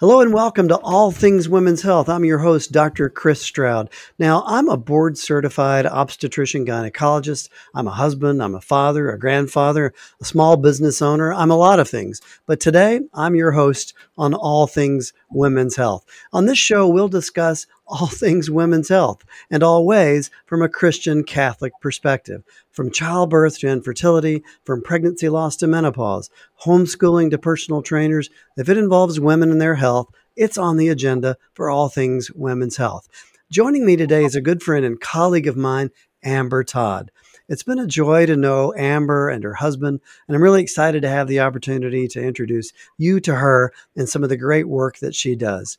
Hello and welcome to All Things Women's Health. I'm your host, Dr. Chris Stroud. Now, I'm a board certified obstetrician gynecologist. I'm a husband, I'm a father, a grandfather, a small business owner. I'm a lot of things. But today, I'm your host on All Things Women's Health. On this show, we'll discuss all things women's health and always from a Christian Catholic perspective, from childbirth to infertility, from pregnancy loss to menopause, homeschooling to personal trainers. If it involves women and their health, it's on the agenda for all things women's health. Joining me today is a good friend and colleague of mine, Amber Todd. It's been a joy to know Amber and her husband, and I'm really excited to have the opportunity to introduce you to her and some of the great work that she does.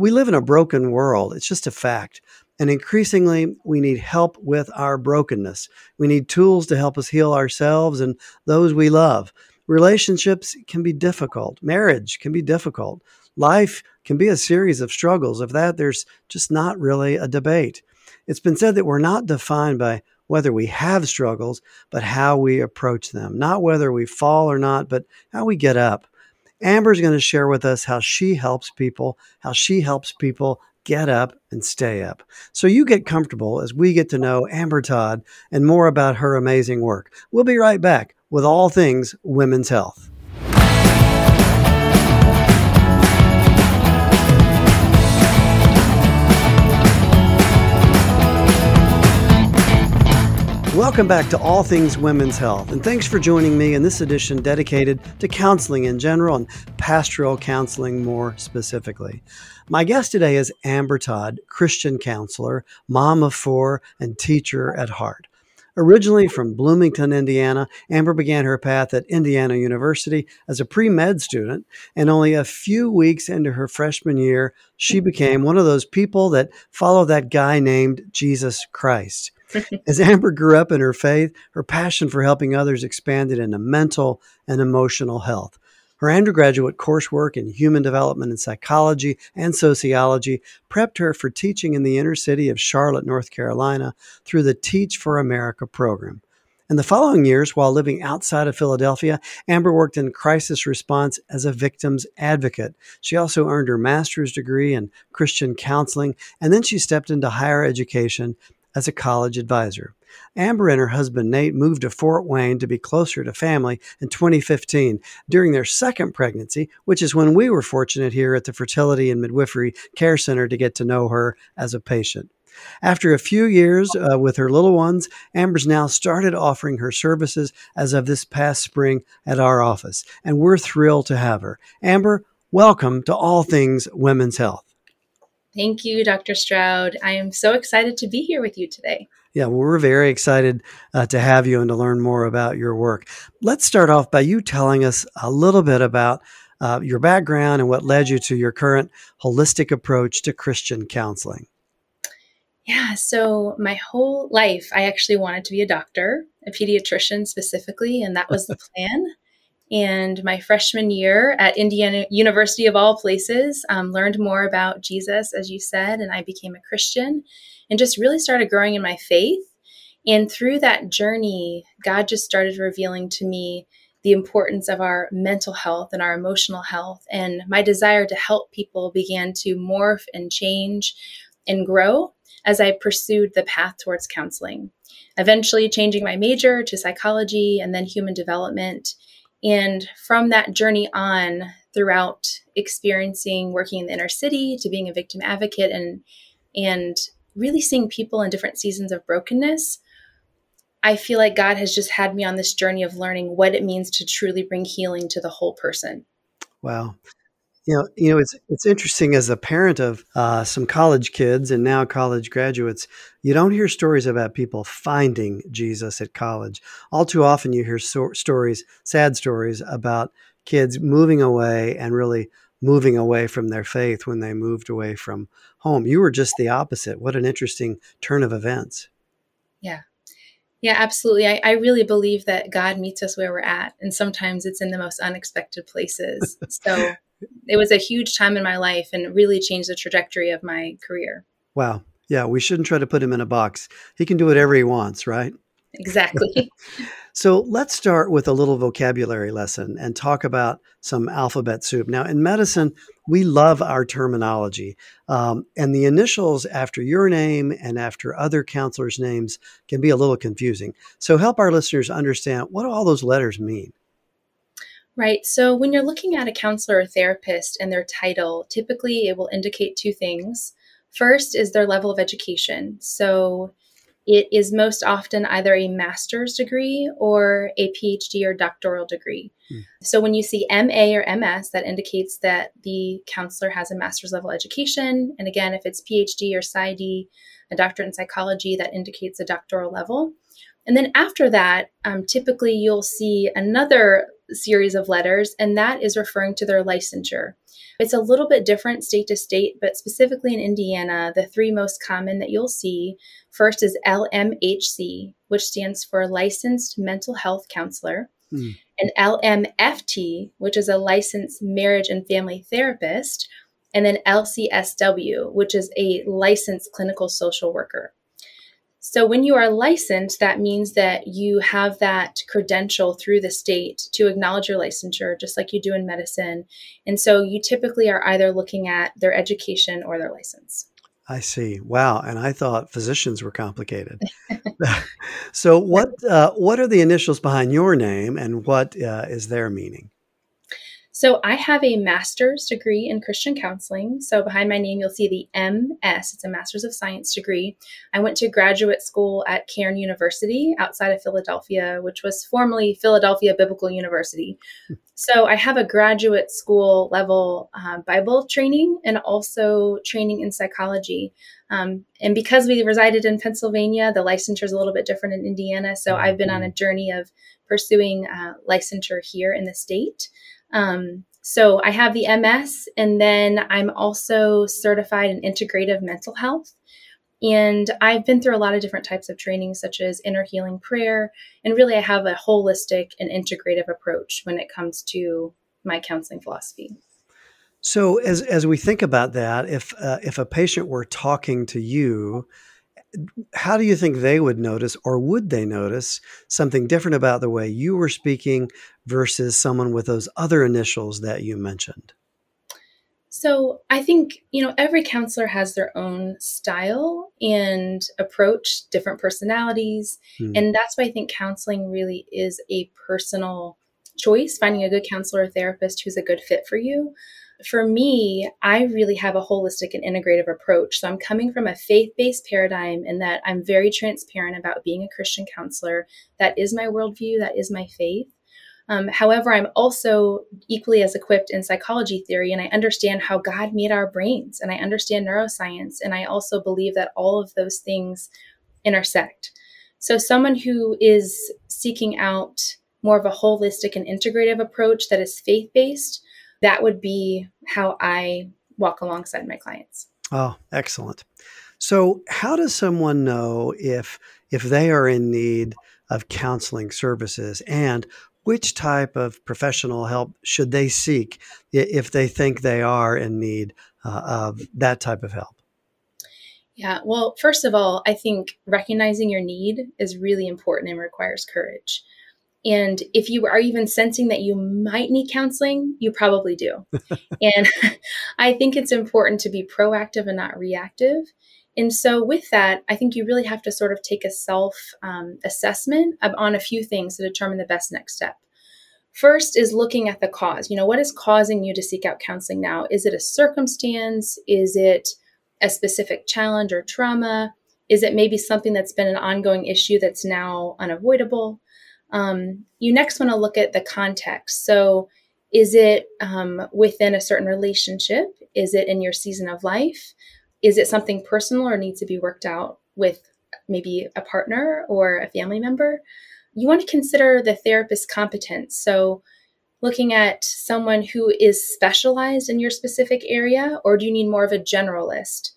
We live in a broken world. It's just a fact. And increasingly, we need help with our brokenness. We need tools to help us heal ourselves and those we love. Relationships can be difficult. Marriage can be difficult. Life can be a series of struggles. Of that, there's just not really a debate. It's been said that we're not defined by whether we have struggles, but how we approach them. Not whether we fall or not, but how we get up. Amber's going to share with us how she helps people, how she helps people get up and stay up. So you get comfortable as we get to know Amber Todd and more about her amazing work. We'll be right back with all things women's health. Welcome back to All Things Women's Health, and thanks for joining me in this edition dedicated to counseling in general and pastoral counseling more specifically. My guest today is Amber Todd, Christian counselor, mom of four, and teacher at heart. Originally from Bloomington, Indiana, Amber began her path at Indiana University as a pre med student, and only a few weeks into her freshman year, she became one of those people that follow that guy named Jesus Christ. As Amber grew up in her faith, her passion for helping others expanded into mental and emotional health. Her undergraduate coursework in human development and psychology and sociology prepped her for teaching in the inner city of Charlotte, North Carolina through the Teach for America program. In the following years, while living outside of Philadelphia, Amber worked in crisis response as a victim's advocate. She also earned her master's degree in Christian counseling, and then she stepped into higher education as a college advisor. Amber and her husband Nate moved to Fort Wayne to be closer to family in 2015 during their second pregnancy, which is when we were fortunate here at the Fertility and Midwifery Care Center to get to know her as a patient. After a few years uh, with her little ones, Amber's now started offering her services as of this past spring at our office, and we're thrilled to have her. Amber, welcome to All Things Women's Health. Thank you, Dr. Stroud. I am so excited to be here with you today. Yeah, well, we're very excited uh, to have you and to learn more about your work. Let's start off by you telling us a little bit about uh, your background and what led you to your current holistic approach to Christian counseling. Yeah, so my whole life, I actually wanted to be a doctor, a pediatrician specifically, and that was the plan. And my freshman year at Indiana University, of all places, um, learned more about Jesus, as you said, and I became a Christian and just really started growing in my faith. And through that journey, God just started revealing to me the importance of our mental health and our emotional health. And my desire to help people began to morph and change and grow as I pursued the path towards counseling. Eventually, changing my major to psychology and then human development and from that journey on, throughout experiencing working in the inner city to being a victim advocate and and really seeing people in different seasons of brokenness, I feel like God has just had me on this journey of learning what it means to truly bring healing to the whole person. Wow. You know, you know, it's it's interesting as a parent of uh, some college kids and now college graduates. You don't hear stories about people finding Jesus at college. All too often, you hear so- stories, sad stories about kids moving away and really moving away from their faith when they moved away from home. You were just the opposite. What an interesting turn of events. Yeah. Yeah, absolutely. I, I really believe that God meets us where we're at, and sometimes it's in the most unexpected places. So it was a huge time in my life and really changed the trajectory of my career. Wow. Yeah, we shouldn't try to put him in a box. He can do whatever he wants, right? exactly. so let's start with a little vocabulary lesson and talk about some alphabet soup. Now, in medicine, we love our terminology, um, and the initials after your name and after other counselors' names can be a little confusing. So, help our listeners understand what all those letters mean. Right. So, when you're looking at a counselor or therapist and their title, typically it will indicate two things. First is their level of education. So, it is most often either a master's degree or a PhD or doctoral degree. Hmm. So when you see MA or MS, that indicates that the counselor has a master's level education. And again, if it's PhD or PsyD, a doctorate in psychology, that indicates a doctoral level. And then after that, um, typically you'll see another series of letters, and that is referring to their licensure. It's a little bit different state to state, but specifically in Indiana, the three most common that you'll see first is LMHC, which stands for Licensed Mental Health Counselor, mm. and LMFT, which is a Licensed Marriage and Family Therapist, and then LCSW, which is a Licensed Clinical Social Worker. So, when you are licensed, that means that you have that credential through the state to acknowledge your licensure, just like you do in medicine. And so, you typically are either looking at their education or their license. I see. Wow. And I thought physicians were complicated. so, what uh, what are the initials behind your name, and what uh, is their meaning? So I have a master's degree in Christian counseling. So behind my name, you'll see the MS. It's a master's of science degree. I went to graduate school at Cairn University outside of Philadelphia, which was formerly Philadelphia Biblical University. So I have a graduate school level uh, Bible training and also training in psychology. Um, and because we resided in Pennsylvania, the licensure is a little bit different in Indiana. So I've been on a journey of pursuing uh, licensure here in the state. Um, so I have the MS, and then I'm also certified in integrative mental health. And I've been through a lot of different types of training, such as inner healing prayer. And really, I have a holistic and integrative approach when it comes to my counseling philosophy. So, as, as we think about that, if, uh, if a patient were talking to you how do you think they would notice or would they notice something different about the way you were speaking versus someone with those other initials that you mentioned? So, I think, you know, every counselor has their own style and approach, different personalities. Hmm. And that's why I think counseling really is a personal choice, finding a good counselor or therapist who's a good fit for you for me, I really have a holistic and integrative approach. So I'm coming from a faith based paradigm in that I'm very transparent about being a Christian counselor. That is my worldview, that is my faith. Um, however, I'm also equally as equipped in psychology theory, and I understand how God made our brains, and I understand neuroscience, and I also believe that all of those things intersect. So, someone who is seeking out more of a holistic and integrative approach that is faith based that would be how I walk alongside my clients. Oh, excellent. So, how does someone know if if they are in need of counseling services and which type of professional help should they seek if they think they are in need uh, of that type of help? Yeah, well, first of all, I think recognizing your need is really important and requires courage. And if you are even sensing that you might need counseling, you probably do. and I think it's important to be proactive and not reactive. And so, with that, I think you really have to sort of take a self um, assessment on a few things to determine the best next step. First is looking at the cause. You know, what is causing you to seek out counseling now? Is it a circumstance? Is it a specific challenge or trauma? Is it maybe something that's been an ongoing issue that's now unavoidable? Um, you next want to look at the context. So, is it um, within a certain relationship? Is it in your season of life? Is it something personal or needs to be worked out with maybe a partner or a family member? You want to consider the therapist's competence. So, looking at someone who is specialized in your specific area, or do you need more of a generalist?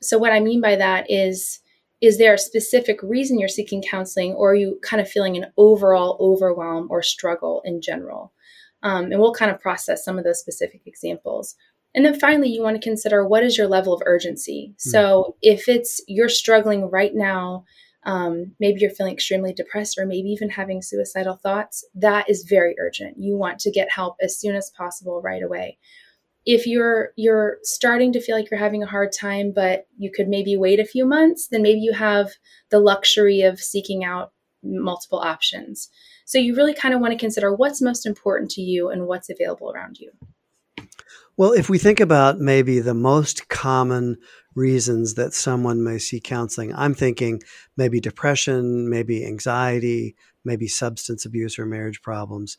So, what I mean by that is is there a specific reason you're seeking counseling or are you kind of feeling an overall overwhelm or struggle in general um, and we'll kind of process some of those specific examples and then finally you want to consider what is your level of urgency mm-hmm. so if it's you're struggling right now um, maybe you're feeling extremely depressed or maybe even having suicidal thoughts, that is very urgent. You want to get help as soon as possible right away. If you're you're starting to feel like you're having a hard time, but you could maybe wait a few months, then maybe you have the luxury of seeking out multiple options. So you really kind of want to consider what's most important to you and what's available around you. Well, if we think about maybe the most common reasons that someone may see counseling, I'm thinking maybe depression, maybe anxiety, maybe substance abuse or marriage problems.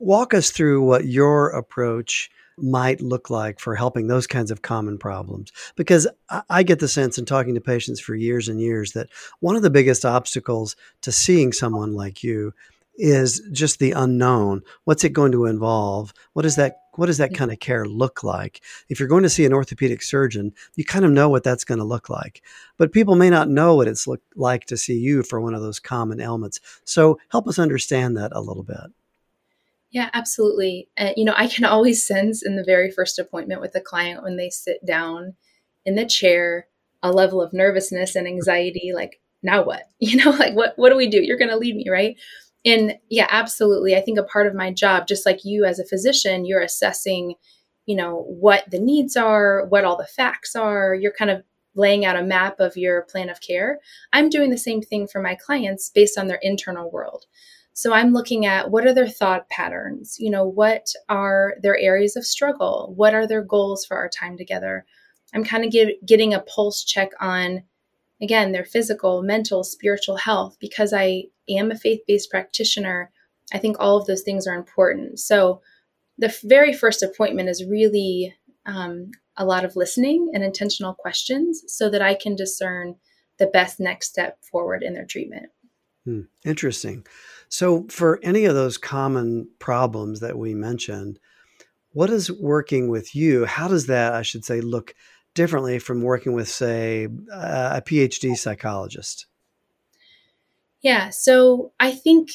Walk us through what your approach might look like for helping those kinds of common problems. Because I get the sense in talking to patients for years and years that one of the biggest obstacles to seeing someone like you is just the unknown. What's it going to involve? What is that what does that kind of care look like? If you're going to see an orthopedic surgeon, you kind of know what that's going to look like. But people may not know what it's look like to see you for one of those common ailments. So help us understand that a little bit. Yeah, absolutely. And you know, I can always sense in the very first appointment with a client when they sit down in the chair a level of nervousness and anxiety like now what? You know, like what what do we do? You're going to lead me, right? and yeah absolutely i think a part of my job just like you as a physician you're assessing you know what the needs are what all the facts are you're kind of laying out a map of your plan of care i'm doing the same thing for my clients based on their internal world so i'm looking at what are their thought patterns you know what are their areas of struggle what are their goals for our time together i'm kind of give, getting a pulse check on again their physical mental spiritual health because i am a faith based practitioner, I think all of those things are important. So the very first appointment is really um, a lot of listening and intentional questions so that I can discern the best next step forward in their treatment. Hmm. Interesting. So, for any of those common problems that we mentioned, what is working with you? How does that, I should say, look differently from working with, say, a PhD psychologist? Yeah. So I think,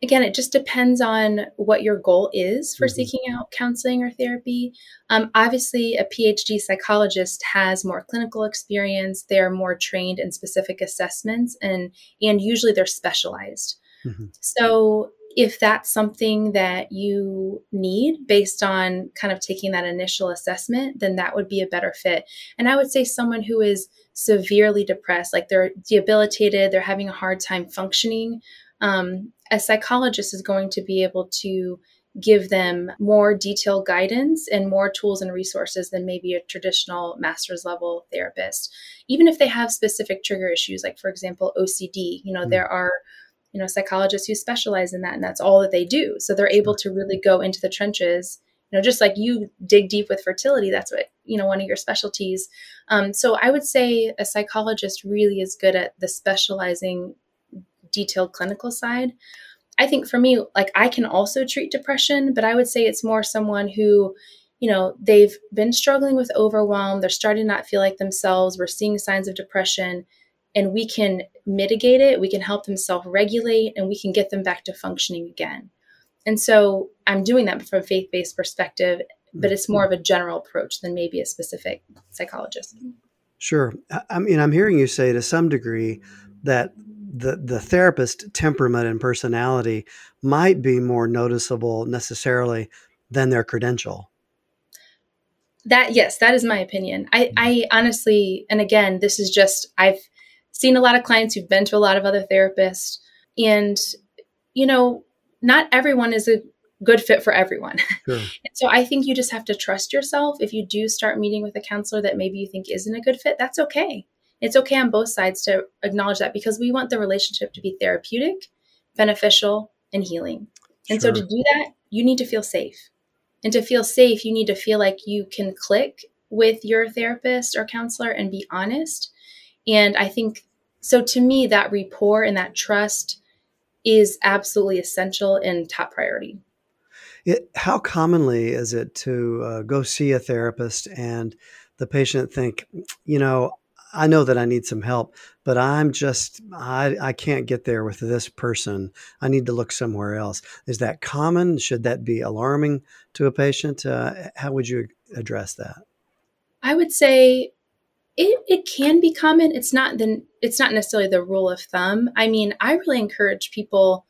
again, it just depends on what your goal is for mm-hmm. seeking out counseling or therapy. Um, obviously, a PhD psychologist has more clinical experience. They're more trained in specific assessments, and and usually they're specialized. Mm-hmm. So if that's something that you need based on kind of taking that initial assessment, then that would be a better fit. And I would say someone who is severely depressed, like they're debilitated, they're having a hard time functioning, um, a psychologist is going to be able to give them more detailed guidance and more tools and resources than maybe a traditional master's level therapist. Even if they have specific trigger issues, like for example, OCD, you know, mm-hmm. there are you know psychologists who specialize in that and that's all that they do. So they're able to really go into the trenches you know just like you dig deep with fertility that's what you know one of your specialties. Um, so i would say a psychologist really is good at the specializing detailed clinical side. I think for me like i can also treat depression but i would say it's more someone who you know they've been struggling with overwhelm they're starting to not feel like themselves we're seeing signs of depression and we can mitigate it we can help them self-regulate and we can get them back to functioning again and so I'm doing that from a faith based perspective, but it's more of a general approach than maybe a specific psychologist. Sure. I mean, I'm hearing you say to some degree that the, the therapist temperament and personality might be more noticeable necessarily than their credential. That yes, that is my opinion. I, I honestly, and again, this is just I've seen a lot of clients who've been to a lot of other therapists, and you know, not everyone is a good fit for everyone. Sure. so I think you just have to trust yourself. If you do start meeting with a counselor that maybe you think isn't a good fit, that's okay. It's okay on both sides to acknowledge that because we want the relationship to be therapeutic, beneficial, and healing. And sure. so to do that, you need to feel safe. And to feel safe, you need to feel like you can click with your therapist or counselor and be honest. And I think so to me, that rapport and that trust is absolutely essential and top priority. It, how commonly is it to uh, go see a therapist and the patient think, you know, I know that I need some help, but I'm just I I can't get there with this person. I need to look somewhere else. Is that common? Should that be alarming to a patient? Uh, how would you address that? I would say it, it can be common. It's not the it's not necessarily the rule of thumb. I mean, I really encourage people.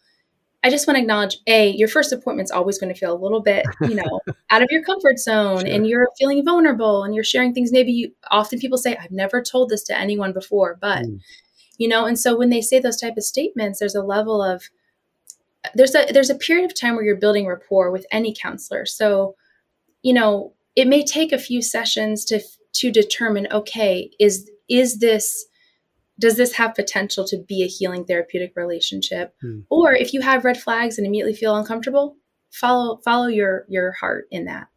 I just want to acknowledge a your first appointment's always going to feel a little bit, you know, out of your comfort zone, sure. and you're feeling vulnerable, and you're sharing things. Maybe you often people say, "I've never told this to anyone before," but mm. you know, and so when they say those type of statements, there's a level of there's a there's a period of time where you're building rapport with any counselor. So, you know, it may take a few sessions to to determine okay is is this does this have potential to be a healing therapeutic relationship? Hmm. or if you have red flags and immediately feel uncomfortable follow follow your your heart in that.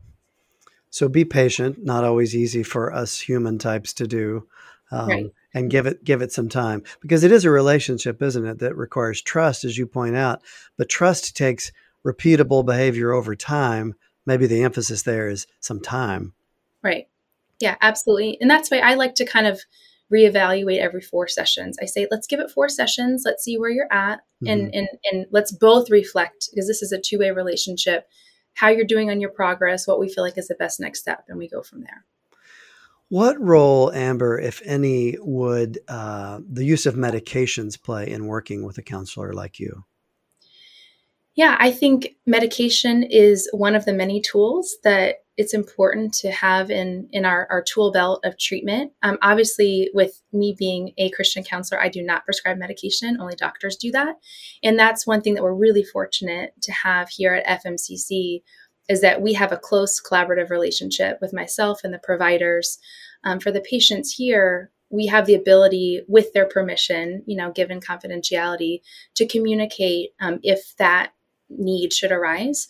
So be patient. Not always easy for us human types to do um, right. and give it give it some time. Because it is a relationship isn't it that requires trust as you point out. But trust takes repeatable behavior over time. Maybe the emphasis there is some time. Right yeah, absolutely. And that's why I like to kind of reevaluate every four sessions. I say, let's give it four sessions. Let's see where you're at. Mm-hmm. And, and, and let's both reflect because this is a two way relationship, how you're doing on your progress, what we feel like is the best next step. And we go from there. What role, Amber, if any, would uh, the use of medications play in working with a counselor like you? Yeah, I think medication is one of the many tools that it's important to have in in our, our tool belt of treatment. Um, obviously, with me being a Christian counselor, I do not prescribe medication. Only doctors do that, and that's one thing that we're really fortunate to have here at FMCC is that we have a close collaborative relationship with myself and the providers. Um, for the patients here, we have the ability, with their permission, you know, given confidentiality, to communicate um, if that need should arise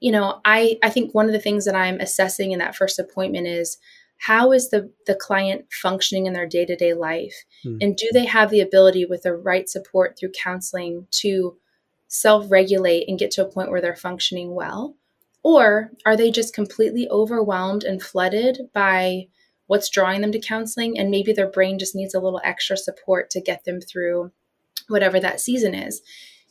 you know i i think one of the things that i'm assessing in that first appointment is how is the the client functioning in their day-to-day life? Mm. and do they have the ability with the right support through counseling to self-regulate and get to a point where they're functioning well? Or are they just completely overwhelmed and flooded by what's drawing them to counseling? And maybe their brain just needs a little extra support to get them through whatever that season is.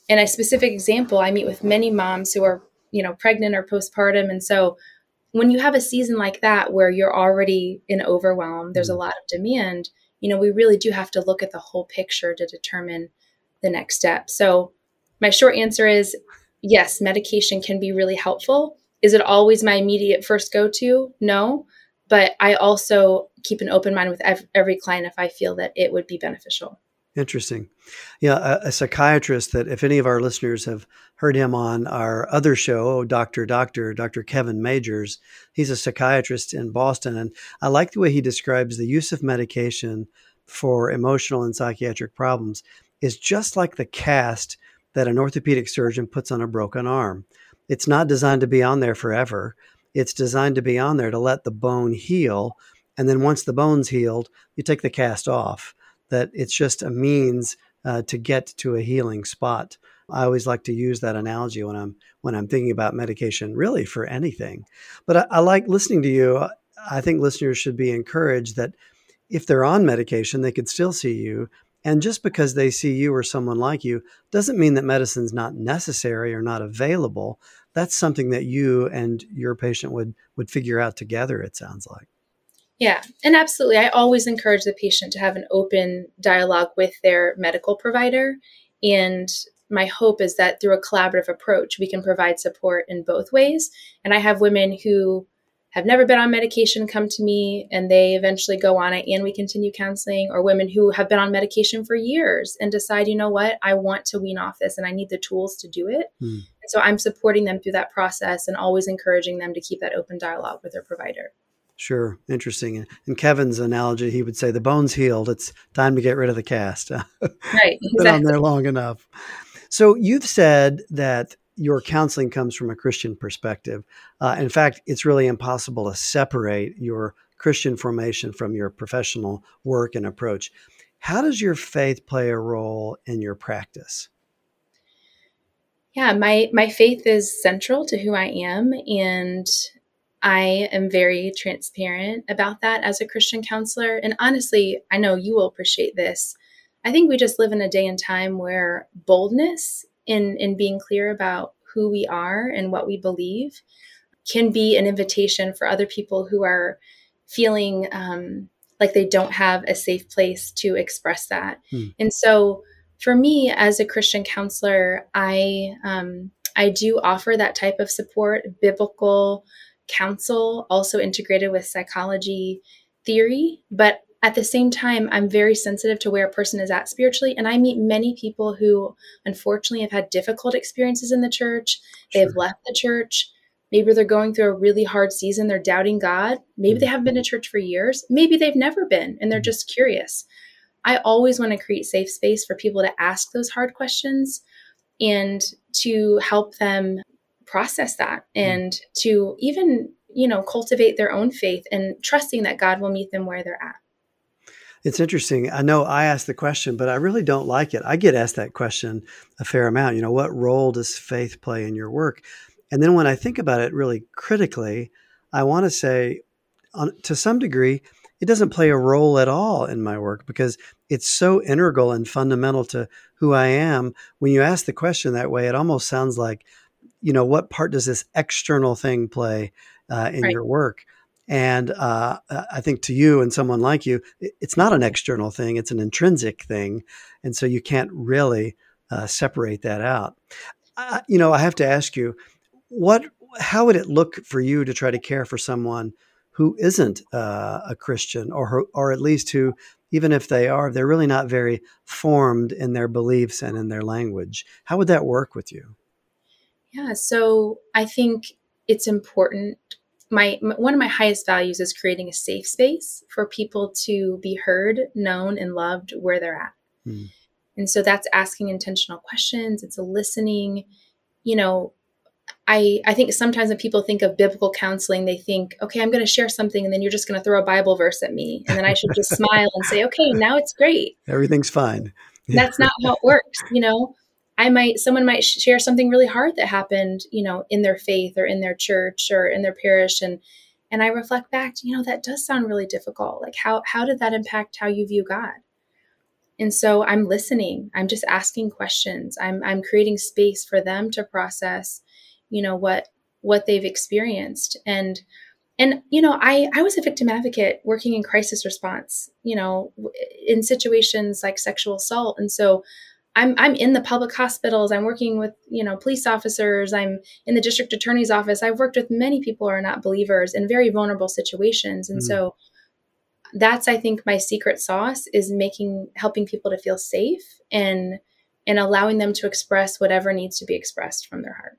And a specific example i meet with many moms who are you know pregnant or postpartum. And so when you have a season like that where you're already in overwhelm there's a mm-hmm. lot of demand you know we really do have to look at the whole picture to determine the next step. So my short answer is yes medication can be really helpful. Is it always my immediate first go to no. But i also keep an open mind with every client if i feel that it would be beneficial. Interesting. Yeah, a, a, psychiatrist that if any of our listeners have heard him on our other show, oh, Dr. Doctor, Dr. Kevin Majeres, he's a psychiatrist in Boston. And I like the way he describes the use of medication for emotional and psychiatric problems is just like the cast that an orthopedic surgeon puts on a broken arm. It's not designed to be on there forever. It's designed to be on there to let the bone heal. And then once the bone's healed, you take the cast off that it's just a means uh, to get to a healing spot. I always like to use that analogy when I'm when I'm thinking about medication, really for anything. But I, I like listening to you. I think listeners should be encouraged that if they're on medication, they could still see you. And just because they see you or someone like you doesn't mean that medicine's not necessary or not available. That's something that you and your patient would would figure out together. It sounds like. Yeah, and absolutely. I always encourage the patient to have an open dialogue with their medical provider. And my hope is that through a collaborative approach, we can provide support in both ways. And I have women who have never been on medication come to me and they eventually go on it and we continue counseling, or women who have been on medication for years and decide, you know what, I want to wean off this and I need the tools to do it. Mm. so I'm supporting them through that process and always encouraging them to keep that open dialogue with their provider. Sure, interesting. And Kevin's analogy, he would say the bone's healed. It's time to get rid of the cast. right, exactly. Been on there long enough. So you've said that your counseling comes from a Christian perspective. Uh, in fact, it's really impossible to separate your Christian formation from your professional work and approach. How does your faith play a role in your practice? Yeah, my my faith is central to who I am, and I am very transparent about that as a Christian counselor. And honestly, I know you will appreciate this. I think we just live in a day and time where boldness in, in being clear about who we are and what we believe can be an invitation for other people who are feeling um, like they don't have a safe place to express that. Hmm. And so for me as a Christian counselor, I um, I do offer that type of support, biblical counsel, also integrated with psychology theory. But at the same time, I'm very sensitive to where a person is at spiritually. And I meet many people who unfortunately have had difficult experiences in the church. Sure. They've left the church. Maybe they're going through a really hard season. They're doubting God. Maybe mm-hmm. they haven't been to church for years. Maybe they've never been and they're mm-hmm. just curious. I always want to create safe space for people to ask those hard questions and to help them process that mm-hmm. and to even, you know, cultivate their own faith and trusting that God will meet them where they're at. It's interesting. I know I asked the question, but I really don't like it. I get asked that question a fair amount. You know, what role does faith play in your work? And then when I think about it really critically, I want to say, on, to some degree, it doesn't play a role at all in my work because it's so integral and fundamental to who I am. When you ask the question that way, it almost sounds like, you know, what part does this external thing play uh, in right. your work? And uh, I think to you and someone like you, it's not an external thing; it's an intrinsic thing, and so you can't really uh, separate that out. you know, I have to ask you what how would it look for you to try to care for someone who isn't uh, a Christian, or or at least who, even if they are, they're really not very formed in their beliefs and in their language? How would that work with you? Yeah, so I think it's important. My, my one of my highest values is creating a safe space for people to be heard, known, and loved where they're at. Hmm. And so that's asking intentional questions. It's a listening. You know, I, I think sometimes when people think of biblical counseling, they think, okay, I'm going to share something and then you're just going to throw a Bible verse at me. And then I should just smile and say, okay, now it's great. Everything's fine. That's not how it works. You know, I might, someone might share something really hard that happened, you know, in their faith or in their church or in their parish. And, and I reflect back, you know, that does sound really difficult. Like how, how did that impact how you view God? And so I'm listening. I'm just asking questions. I'm, I'm creating space for them to process you know what what they've experienced and and you know i i was a victim advocate working in crisis response you know in situations like sexual assault and so i'm i'm in the public hospitals. I'm working with you know police officers. I'm in the district attorney's office. I've worked with many people who are not believers in very vulnerable situations. And mm. so that's i think my secret sauce is making helping people to feel safe and and allowing them to express whatever needs to be expressed from their heart.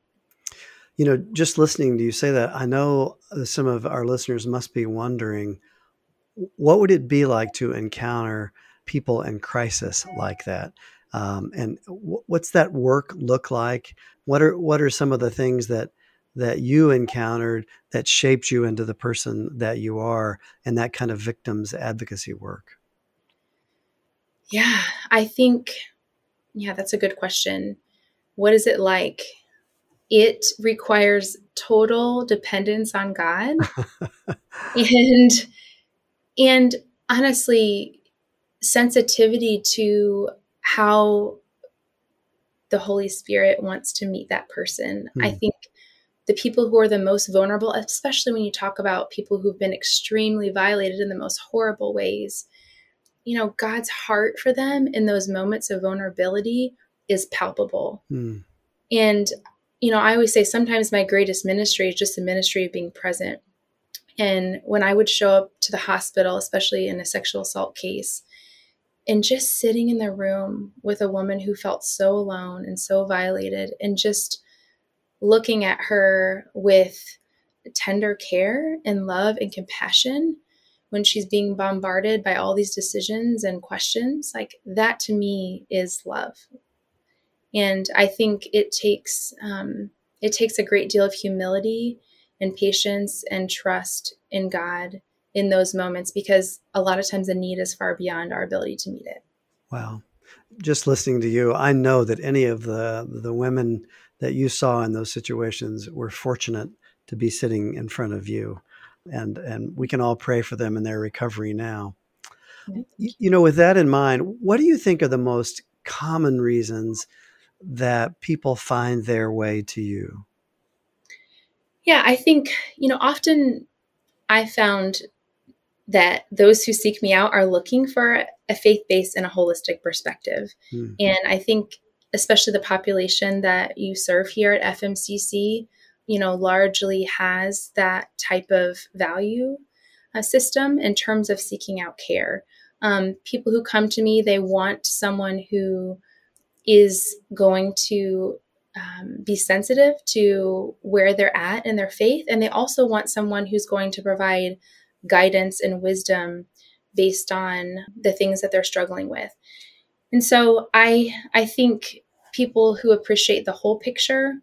You know, just listening to you say that, I know some of our listeners must be wondering what would it be like to encounter people in crisis like that? Um, and w- what's that work look like? What are what are some of the things that that you encountered that shaped you into the person that you are and that kind of victims advocacy work? Yeah, I think yeah, that's a good question. What is it like? it requires total dependence on God. and and honestly sensitivity to how the Holy Spirit wants to meet that person. I hmm. think the people who are the most vulnerable, especially when you talk about people who've been extremely violated in the most horrible ways, you know, God's heart for them in those moments of vulnerability is palpable. Hmm. And you know, I always say sometimes my greatest ministry is just the ministry of being present. And when I would show up to the hospital, especially in a sexual assault case, and just sitting in the room with a woman who felt so alone and so violated, and just looking at her with tender care and love and compassion when she's being bombarded by all these decisions and questions, like that to me is love. And I think it takes um, it takes a great deal of humility and patience and trust in God in those moments because a lot of times the need is far beyond our ability to meet it. Wow. Just listening to you, I know that any of the the women that you saw in those situations were fortunate to be sitting in front of you. And and we can all pray for them in their recovery now. You, you know, with that in mind, what do you think are the most common reasons that people find their way to you? Yeah, I think, you know, often I found that those who seek me out are looking for a faith based and a holistic perspective. Mm. And I think, especially the population that you serve here at FMCC, you know, largely has that type of value uh, system in terms of seeking out care. Um, people who come to me, they want someone who is going to um, be sensitive to where they're at in their faith. And they also want someone who's going to provide guidance and wisdom based on the things that they're struggling with. And so I I think people who appreciate the whole picture,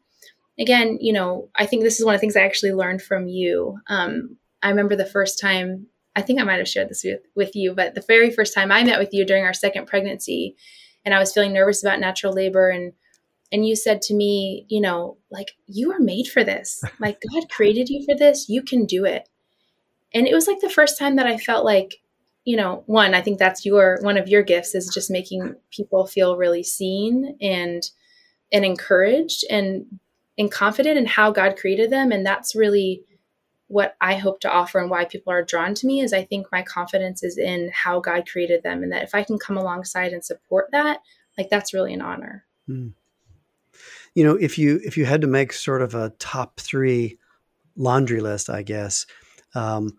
again, you know, I think this is one of the things I actually learned from you. Um, I remember the first time, I think I might have shared this with, with you, but the very first time I met with you during our second pregnancy, and I was feeling nervous about natural labor and and you said to me, you know, like you are made for this. Like God created you for this. You can do it. And it was like the first time that I felt like, you know, one, I think that's your one of your gifts is just making people feel really seen and and encouraged and and confident in how God created them. And that's really what I hope to offer and why people are drawn to me is I think my confidence is in how God created them and that if I can come alongside and support that, like that's really an honor. Mm. You know, if you if you had to make sort of a top three laundry list, I guess, um,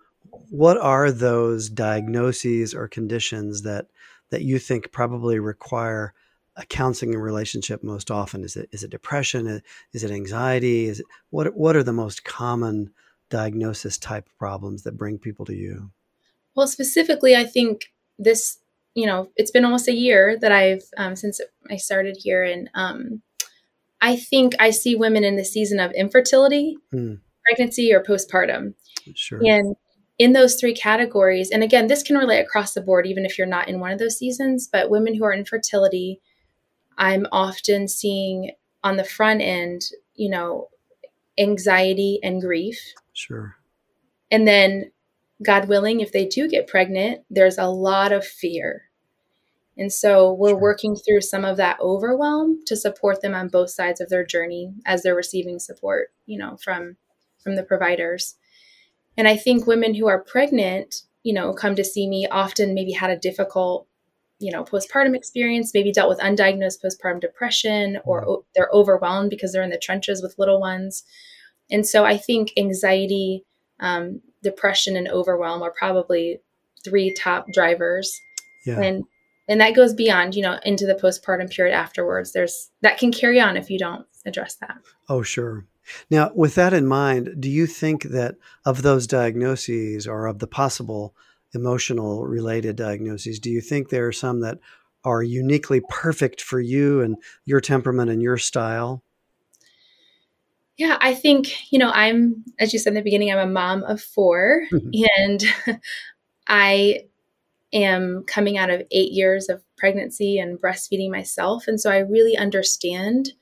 what are those diagnoses or conditions that that you think probably require a counseling relationship most often? Is it is it depression? Is it anxiety? Is it what what are the most common diagnosis type problems that bring people to you? Well, specifically, I think this, you know, it's been almost a year that I've, um, since I started here. And um, I think I see women in the season of infertility, mm. pregnancy, or postpartum. Sure. And in those three categories, and again, this can relate across the board, even if you're not in one of those seasons, but women who are in fertility, I'm often seeing on the front end, you know, anxiety and grief. Sure. And then, God willing, if they do get pregnant, there's a lot of fear. And so we're sure. working through some of that overwhelm to support them on both sides of their journey as they're receiving support, you know, from from the providers. And I think women who are pregnant, you know, come to see me often maybe had a difficult, you know, postpartum experience, maybe dealt with undiagnosed postpartum depression or mm-hmm. they're overwhelmed because they're in the trenches with little ones and so I think anxiety, um, depression, and overwhelm are probably three top drivers. Yeah. And and that goes beyond, you know, into the postpartum period afterwards. There's that can carry on if you don't address that. Oh, sure. Now, with that in mind, do you think that of those diagnoses or of the possible emotional related diagnoses, do you think there are some that are uniquely perfect for you and your temperament and your style? Yeah, I think, you know, I'm, as you said in the beginning, I'm a mom of 4 mm-hmm. and I am coming out of eight years of pregnancy and breastfeeding myself. And so I really understand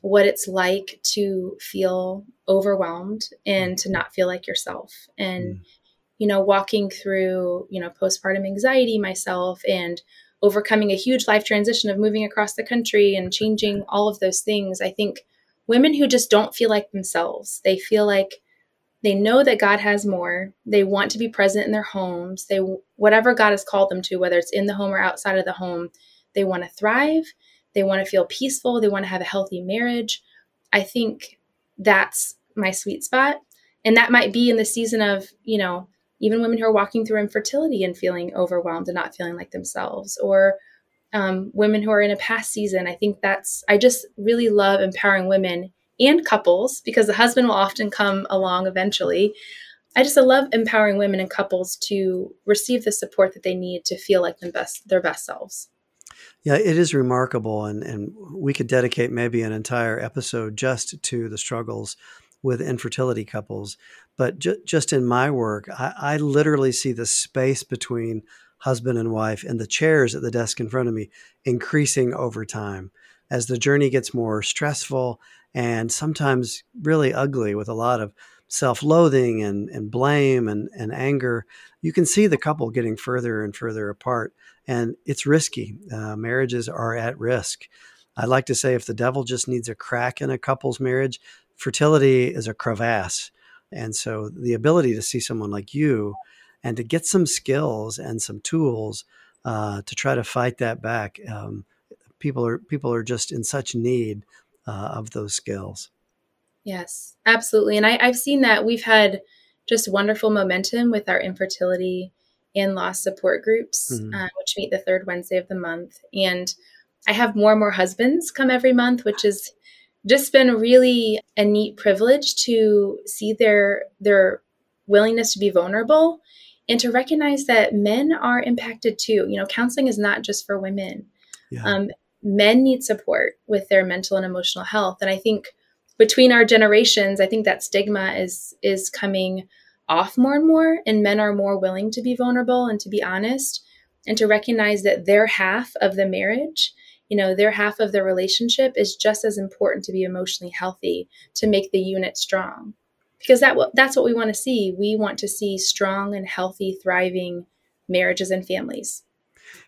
what it's like to feel overwhelmed and to not feel like yourself. And, mm. you know, walking through, you know, postpartum anxiety myself and overcoming a huge life transition of moving across the country and changing all of those things, I think women who just don't feel like themselves. They feel like they know that God has more. They want to be present in their homes. They whatever God has called them to, whether it's in the home or outside of the home, they want to thrive. They want to feel peaceful. They want to have a healthy marriage. I think that's my sweet spot. And that might be in the season of, you know, even women who are walking through infertility and feeling overwhelmed and not feeling like themselves, or um, women who are in a past season. I think that's, I just really love empowering women and couples because the husband will often come along eventually. I just love empowering women and couples to receive the support that they need to feel like their best, their best selves. Yeah, it is remarkable. And, and we could dedicate maybe an entire episode just to the struggles with infertility couples. But ju- just in my work, I, I literally see the space between husband and wife and the chairs at the desk in front of me increasing over time as the journey gets more stressful and sometimes really ugly with a lot of self-loathing and, and blame and, and anger you can see the couple getting further and further apart and it's risky uh, marriages are at risk i like to say if the devil just needs a crack in a couple's marriage fertility is a crevasse and so the ability to see someone like you and to get some skills and some tools uh, to try to fight that back. Um, people are people are just in such need uh, of those skills. Yes, absolutely. And I, I've seen that we've had just wonderful momentum with our infertility and loss support groups, mm-hmm. uh, which meet the third Wednesday of the month. And I have more and more husbands come every month, which has just been really a neat privilege to see their their willingness to be vulnerable and to recognize that men are impacted too. You know, counseling is not just for women. Yeah. Um, men need support with their mental and emotional health, and I think between our generations, I think that stigma is is coming off more and more, and men are more willing to be vulnerable and to be honest and to recognize that their half of the marriage, you know, their half of the relationship is just as important to be emotionally healthy to make the unit strong. Because that that's what we want to see. We want to see strong and healthy, thriving marriages and families.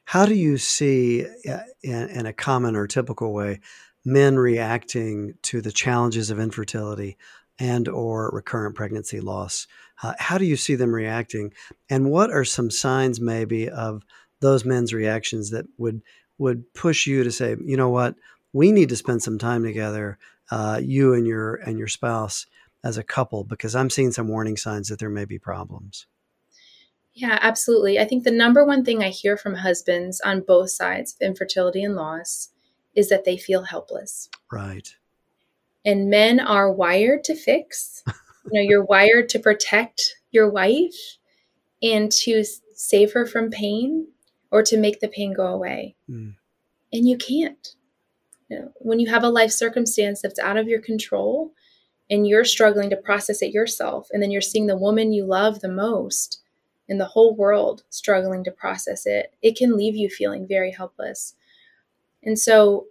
How do you see, uh, in, in a common or typical way, men reacting to the challenges of infertility and or recurrent pregnancy loss. Uh, how do you see them reacting? And what are some signs maybe of those men's reactions that would would push you to say you know what? We need to spend some time together uh, you and your and your spouse as a couple because i'm seeing some warning signs that there may be problems. Yeah absolutely. I think the number one thing i hear from husbands on both sides of infertility and loss is that they feel helpless. Right. And men are wired to fix. you know, you're wired to protect your wife and to save her from pain or to make the pain go away. Mm. And you can't. You know, when you have a life circumstance that's out of your control and you're struggling to process it yourself, and then you're seeing the woman you love the most in the whole world struggling to process it, it can leave you feeling very helpless. And so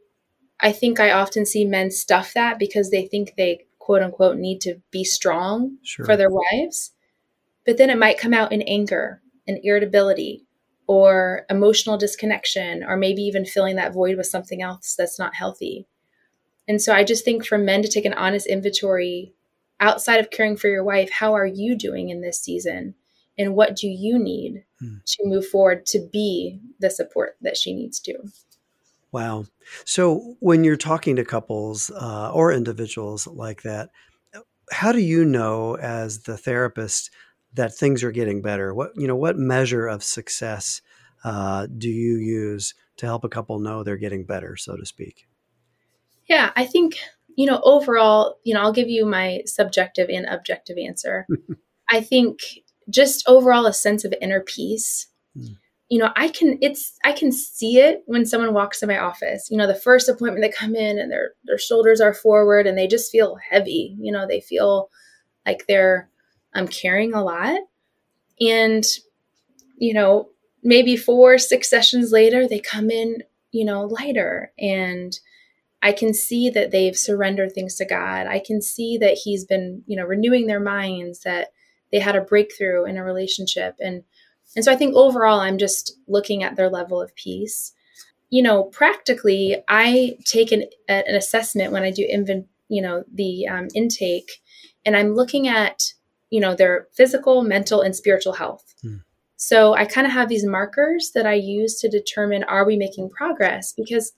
I think I often see men stuff that because they think they quote unquote need to be strong sure. for their wives. But then it might come out in anger and irritability or emotional disconnection or maybe even filling that void with something else that's not healthy. And so I just think for men to take an honest inventory outside of caring for your wife, how are you doing in this season? And what do you need hmm. to move forward to be the support that she needs to? Wow. So when you're talking to couples uh, or individuals like that, how do you know as the therapist that things are getting better? What you know, what measure of success uh, do you use to help a couple know they're getting better, so to speak? Yeah, I think you know overall, you know, I'll give you my subjective and objective answer. I think just overall a sense of inner peace. Mm you know, I can it's I can see it when someone walks in my office. You know, the first appointment they come in and their their shoulders are forward and they just feel heavy. You know, they feel like they're um carrying a lot. And you know, maybe four, six sessions later, they come in, you know, lighter and I can see that they've surrendered things to God. I can see that He's been, you know, renewing their minds, that they had a breakthrough in a relationship. And and so I think overall, I'm just looking at their level of peace. You know, practically, I take an, an assessment when I do invent, you know, the um, intake, and I'm looking at, you know, their physical, mental, and spiritual health. Hmm. So I kind of have these markers that I use to determine are we making progress because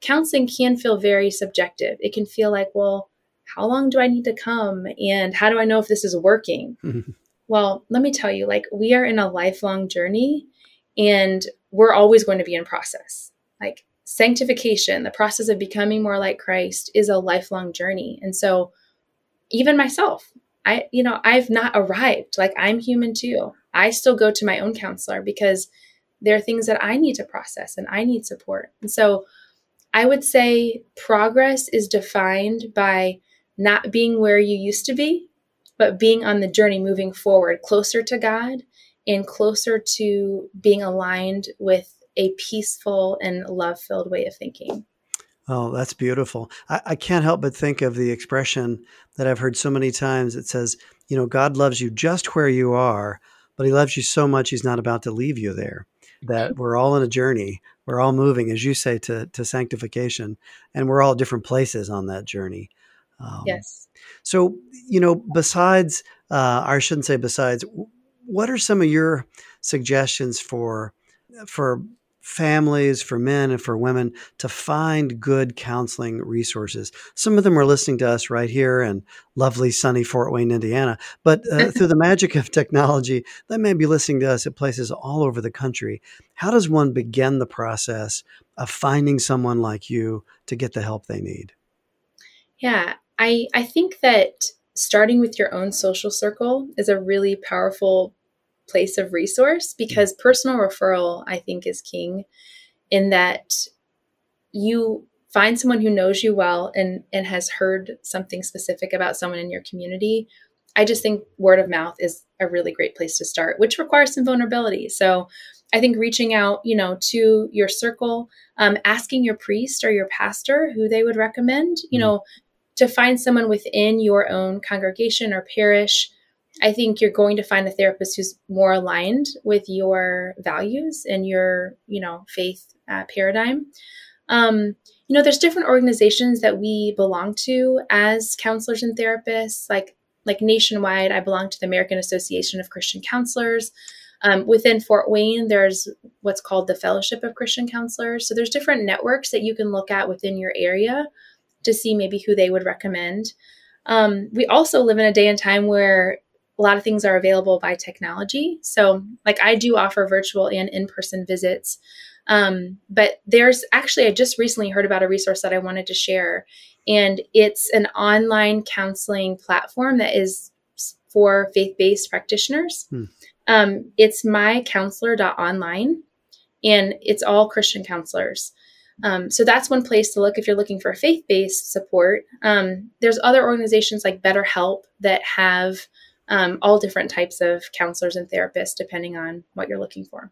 counseling can feel very subjective. It can feel like, well, how long do I need to come? And how do I know if this is working? Well, let me tell you, like, we are in a lifelong journey and we're always going to be in process. Like, sanctification, the process of becoming more like Christ, is a lifelong journey. And so, even myself, I, you know, I've not arrived. Like, I'm human too. I still go to my own counselor because there are things that I need to process and I need support. And so, I would say progress is defined by not being where you used to be but being on the journey moving forward closer to God and closer to being aligned with a peaceful and love filled way of thinking. Oh, that's beautiful. I, I, can't help but think of the expression that I've heard so many times. It says, you know, God loves you just where you are, but he loves you so much he's not about to leave you there. That we're all in a journey. We're all moving, as you say, to, to sanctification, and we're all different places on that journey. Um, yes. So, you know, besides, uh, or I shouldn't say besides, what are some of your suggestions for for families, for men and for women to find good counseling resources. Some of them are listening to us right here in lovely, sunny Fort Wayne, Indiana. But uh, through the magic of technology, they may be listening to us at places all over the country. How does one begin the process of finding someone like you to get the help they need? Yeah, I, I think that starting with your own social circle is a really powerful place of resource because personal referral, I think, is king in that you find someone who knows you well and, and has heard something specific about someone in your community. I just think word of mouth is a really great place to start, which requires some vulnerability. So I think reaching out, you know, to your circle, um, asking your priest or your pastor who they would recommend, you mm-hmm. know, to find someone within your own congregation or parish I think you're going to find a therapist who's more aligned with your values and your, you know, faith uh, paradigm. Um, you know, there's different organizations that we belong to as counselors and therapists. Like, like nationwide, I belong to the American Association of Christian Counselors. Um, within Fort Wayne, there's what's called the Fellowship of Christian Counselors. So there's different networks that you can look at within your area to see maybe who they would recommend. Um, we also live in a day and time where a lot of things are available by technology. So, like, I do offer virtual and in person visits. Um, but there's actually, I just recently heard about a resource that I wanted to share, and it's an online counseling platform that is for faith based practitioners. Hmm. Um, it's mycounselor.online, and it's all Christian counselors. Um, so that's one place to look if you're looking for faith based support. Um, there's other organizations like BetterHelp that have um, all different types of counselors and therapists, depending on what you're looking for.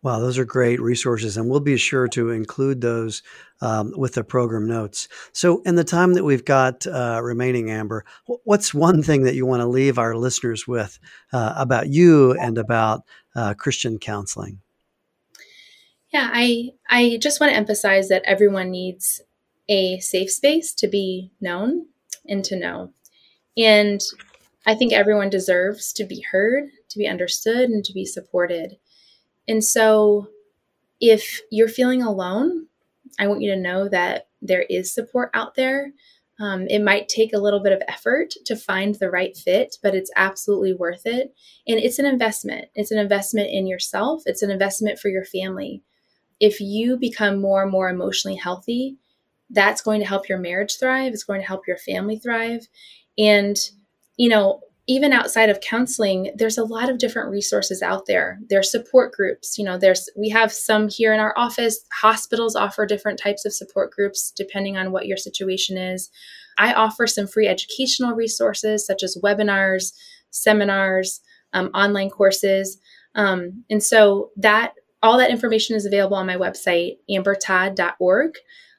Wow, those are great resources, and we'll be sure to include those um, with the program notes. So, in the time that we've got uh, remaining, Amber, what's one thing that you want to leave our listeners with uh, about you and about uh, Christian counseling? Yeah, I I just want to emphasize that everyone needs a safe space to be known and to know, and I think everyone deserves to be heard, to be understood, and to be supported. And so, if you're feeling alone, I want you to know that there is support out there. Um, it might take a little bit of effort to find the right fit, but it's absolutely worth it. And it's an investment. It's an investment in yourself, it's an investment for your family. If you become more and more emotionally healthy, that's going to help your marriage thrive, it's going to help your family thrive. And you know, even outside of counseling, there's a lot of different resources out there. There's support groups. You know, there's we have some here in our office. Hospitals offer different types of support groups depending on what your situation is. I offer some free educational resources such as webinars, seminars, um, online courses, um, and so that all that information is available on my website ambertodd.org.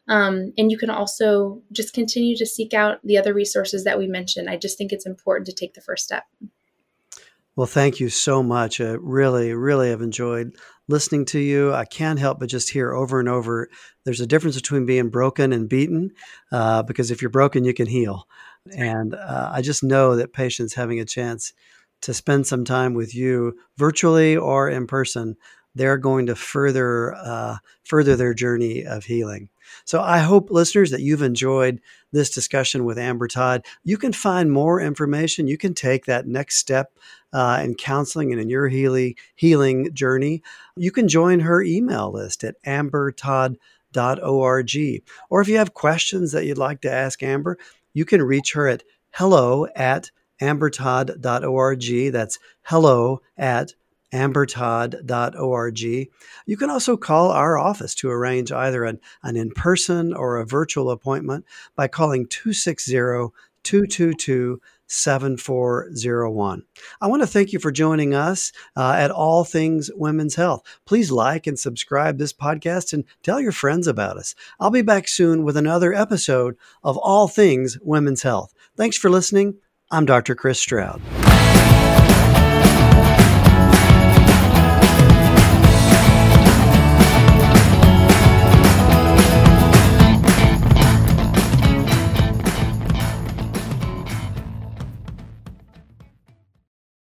Um, and you can also just continue to seek out the other resources that we mentioned. I just think it's important to take the first step. Well, thank you so much. I really, really have enjoyed listening to you. I can't help but just hear over and over there's a difference between being broken and beaten, uh, because if you're broken, you can heal. And uh, I just know that patients having a chance to spend some time with you virtually or in person, they're going to further uh, further their journey of healing. So I hope, listeners, that you've enjoyed this discussion with Amber Todd. You can find more information. You can take that next step uh, in counseling and in your healing, healing journey. You can join her email list at ambertodd.org. Or if you have questions that you'd like to ask Amber, you can reach her at hello at ambertodd.org. That's hello at ambertodd.org. You can also call our office to arrange either an, an in person or a virtual appointment by calling 260 222 7401. I want to thank you for joining us uh, at All Things Women's Health. Please like and subscribe this podcast and tell your friends about us. I'll be back soon with another episode of All Things Women's Health. Thanks for listening. I'm Dr. Chris Stroud.